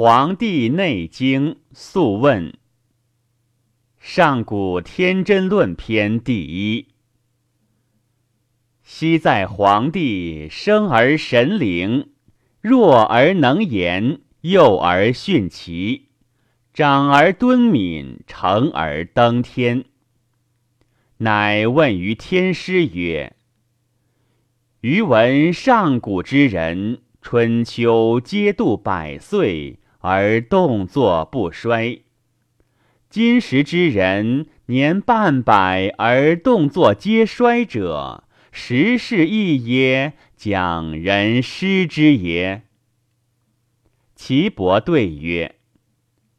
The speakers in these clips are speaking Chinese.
黄帝内经素问》上古天真论篇第一。昔在黄帝生而神灵，弱而能言，幼而徇齐，长而敦敏，成而登天。乃问于天师曰：“余闻上古之人，春秋皆度百岁，而动作不衰；今时之人，年半百而动作皆衰者，时势异也，讲人失之也。”岐伯对曰：“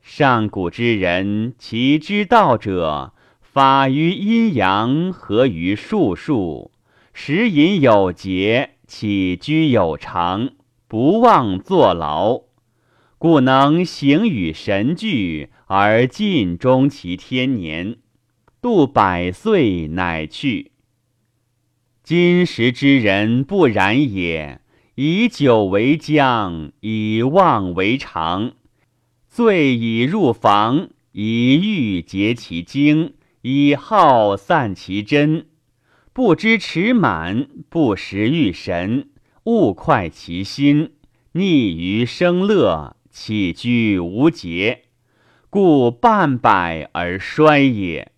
上古之人，其之道者。”法于阴阳，合于术数，食饮有节，起居有常，不忘坐劳，故能形与神俱，而尽终其天年，度百岁乃去。今时之人不然也，以酒为浆，以妄为常，醉以入房，以欲结其精。以好散其真，不知持满，不识欲神，勿快其心，逆于生乐，起居无节，故半百而衰也。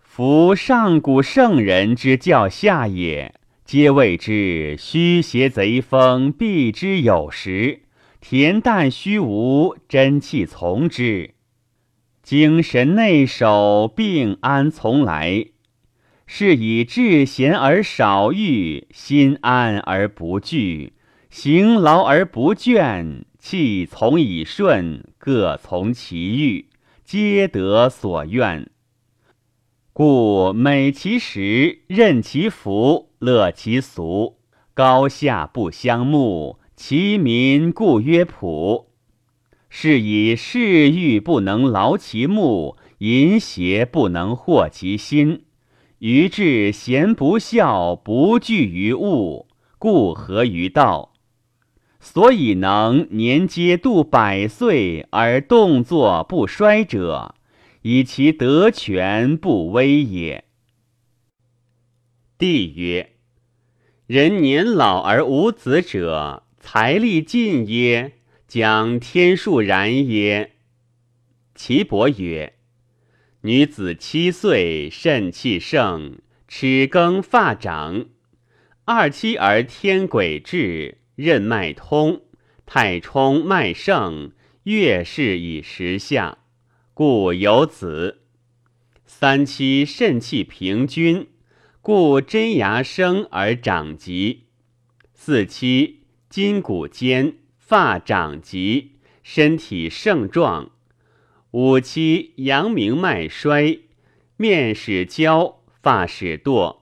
夫上古圣人之教下也，皆谓之虚邪贼风，避之有时；恬淡虚无，真气从之。精神内守，病安从来？是以志闲而少欲，心安而不惧，行劳而不倦，气从以顺，各从其欲，皆得所愿。故美其食，任其服，乐其俗，高下不相慕，其民故曰朴。是以嗜欲不能劳其目，淫邪不能惑其心，于志贤不孝，不惧于物，故合于道。所以能年皆度百岁而动作不衰者，以其德全不危也。帝曰：人年老而无子者，财力尽耶？将天数然也。岐伯曰：“女子七岁，肾气盛，齿更发长；二七而天癸至，任脉通，太冲脉盛，月事以时下，故有子。三七肾气平均，故真牙生而长疾。四七筋骨坚。”发长疾，身体盛壮；五七阳明脉衰，面始焦，发始堕；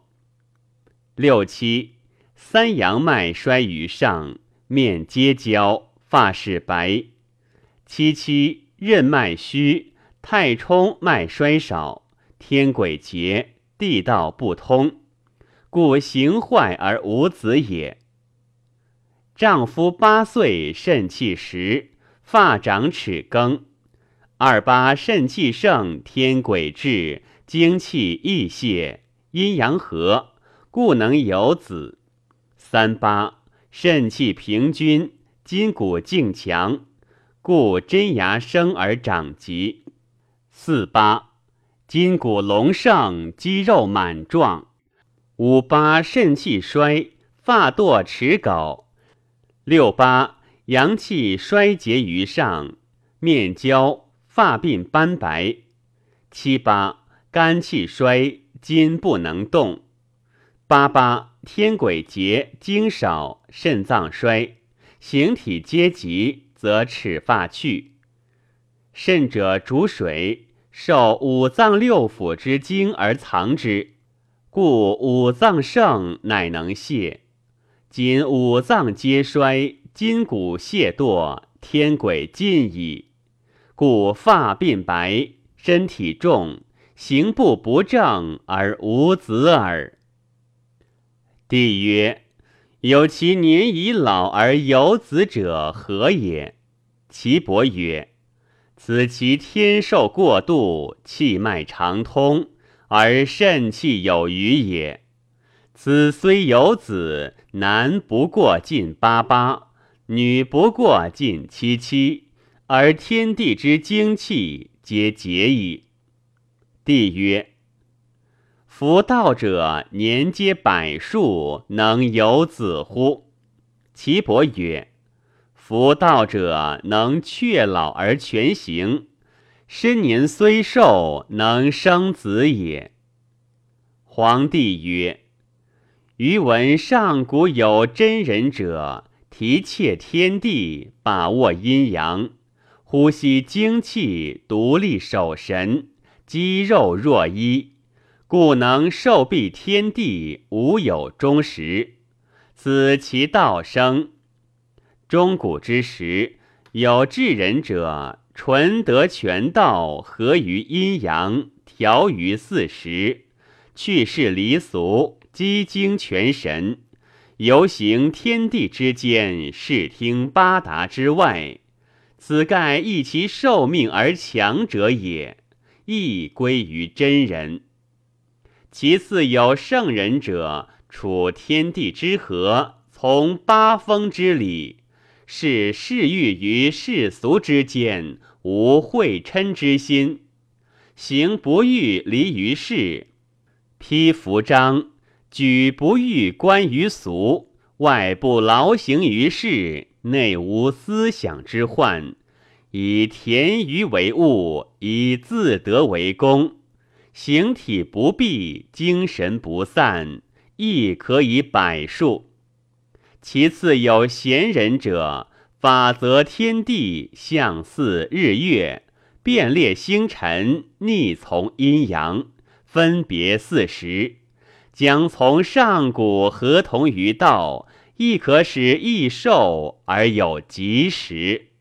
六七三阳脉衰于上，面皆焦，发始白；七七任脉虚，太冲脉衰少，天癸竭，地道不通，故形坏而无子也。丈夫八岁，肾气实，发长齿更；二八肾气盛，天癸至，精气溢泄，阴阳和，故能有子。三八肾气平均，筋骨劲强，故真牙生而长疾。四八筋骨隆盛，肌肉满壮；五八肾气衰，发堕齿槁。六八阳气衰竭于上，面焦，发鬓斑白；七八肝气衰，筋不能动；八八天癸竭，精少，肾脏衰，形体皆急，则齿发去。肾者主水，受五脏六腑之精而藏之，故五脏盛，乃能泄。今五脏皆衰，筋骨懈堕，天癸尽矣，故发鬓白，身体重，行步不正而无子耳。帝曰：有其年已老而有子者何也？岐伯曰：“此其天寿过度，气脉长通，而肾气有余也。此虽有子，男不过近八八，女不过近七七，而天地之精气皆竭矣。”帝曰：“夫道者年皆百数，能有子乎？”岐伯曰：“夫道者能却老而全行，身年虽寿，能生子也。”皇帝曰：“余闻上古有真人者，提挈天地，把握阴阳，呼吸精气，独立守神。”肌肉若一，故能受蔽天地，无有终时。此其道生。中古之时，有至人者，纯得全道，合于阴阳，调于四时，去世离俗，积精全神，游行天地之间，视听八达之外。此盖益其寿命而强者也。亦归于真人。其次有圣人者，处天地之和，从八风之理，是世欲于世俗之间，无会嗔之心，行不欲离于世，披服章，举不欲观于俗，外不劳形于世，内无思想之患。以田鱼为物，以自得为功，形体不闭，精神不散，亦可以百数。其次有贤人者，法则天地，象似日月，变列星辰，逆从阴阳，分别四时，将从上古合同于道，亦可使益寿而有吉时。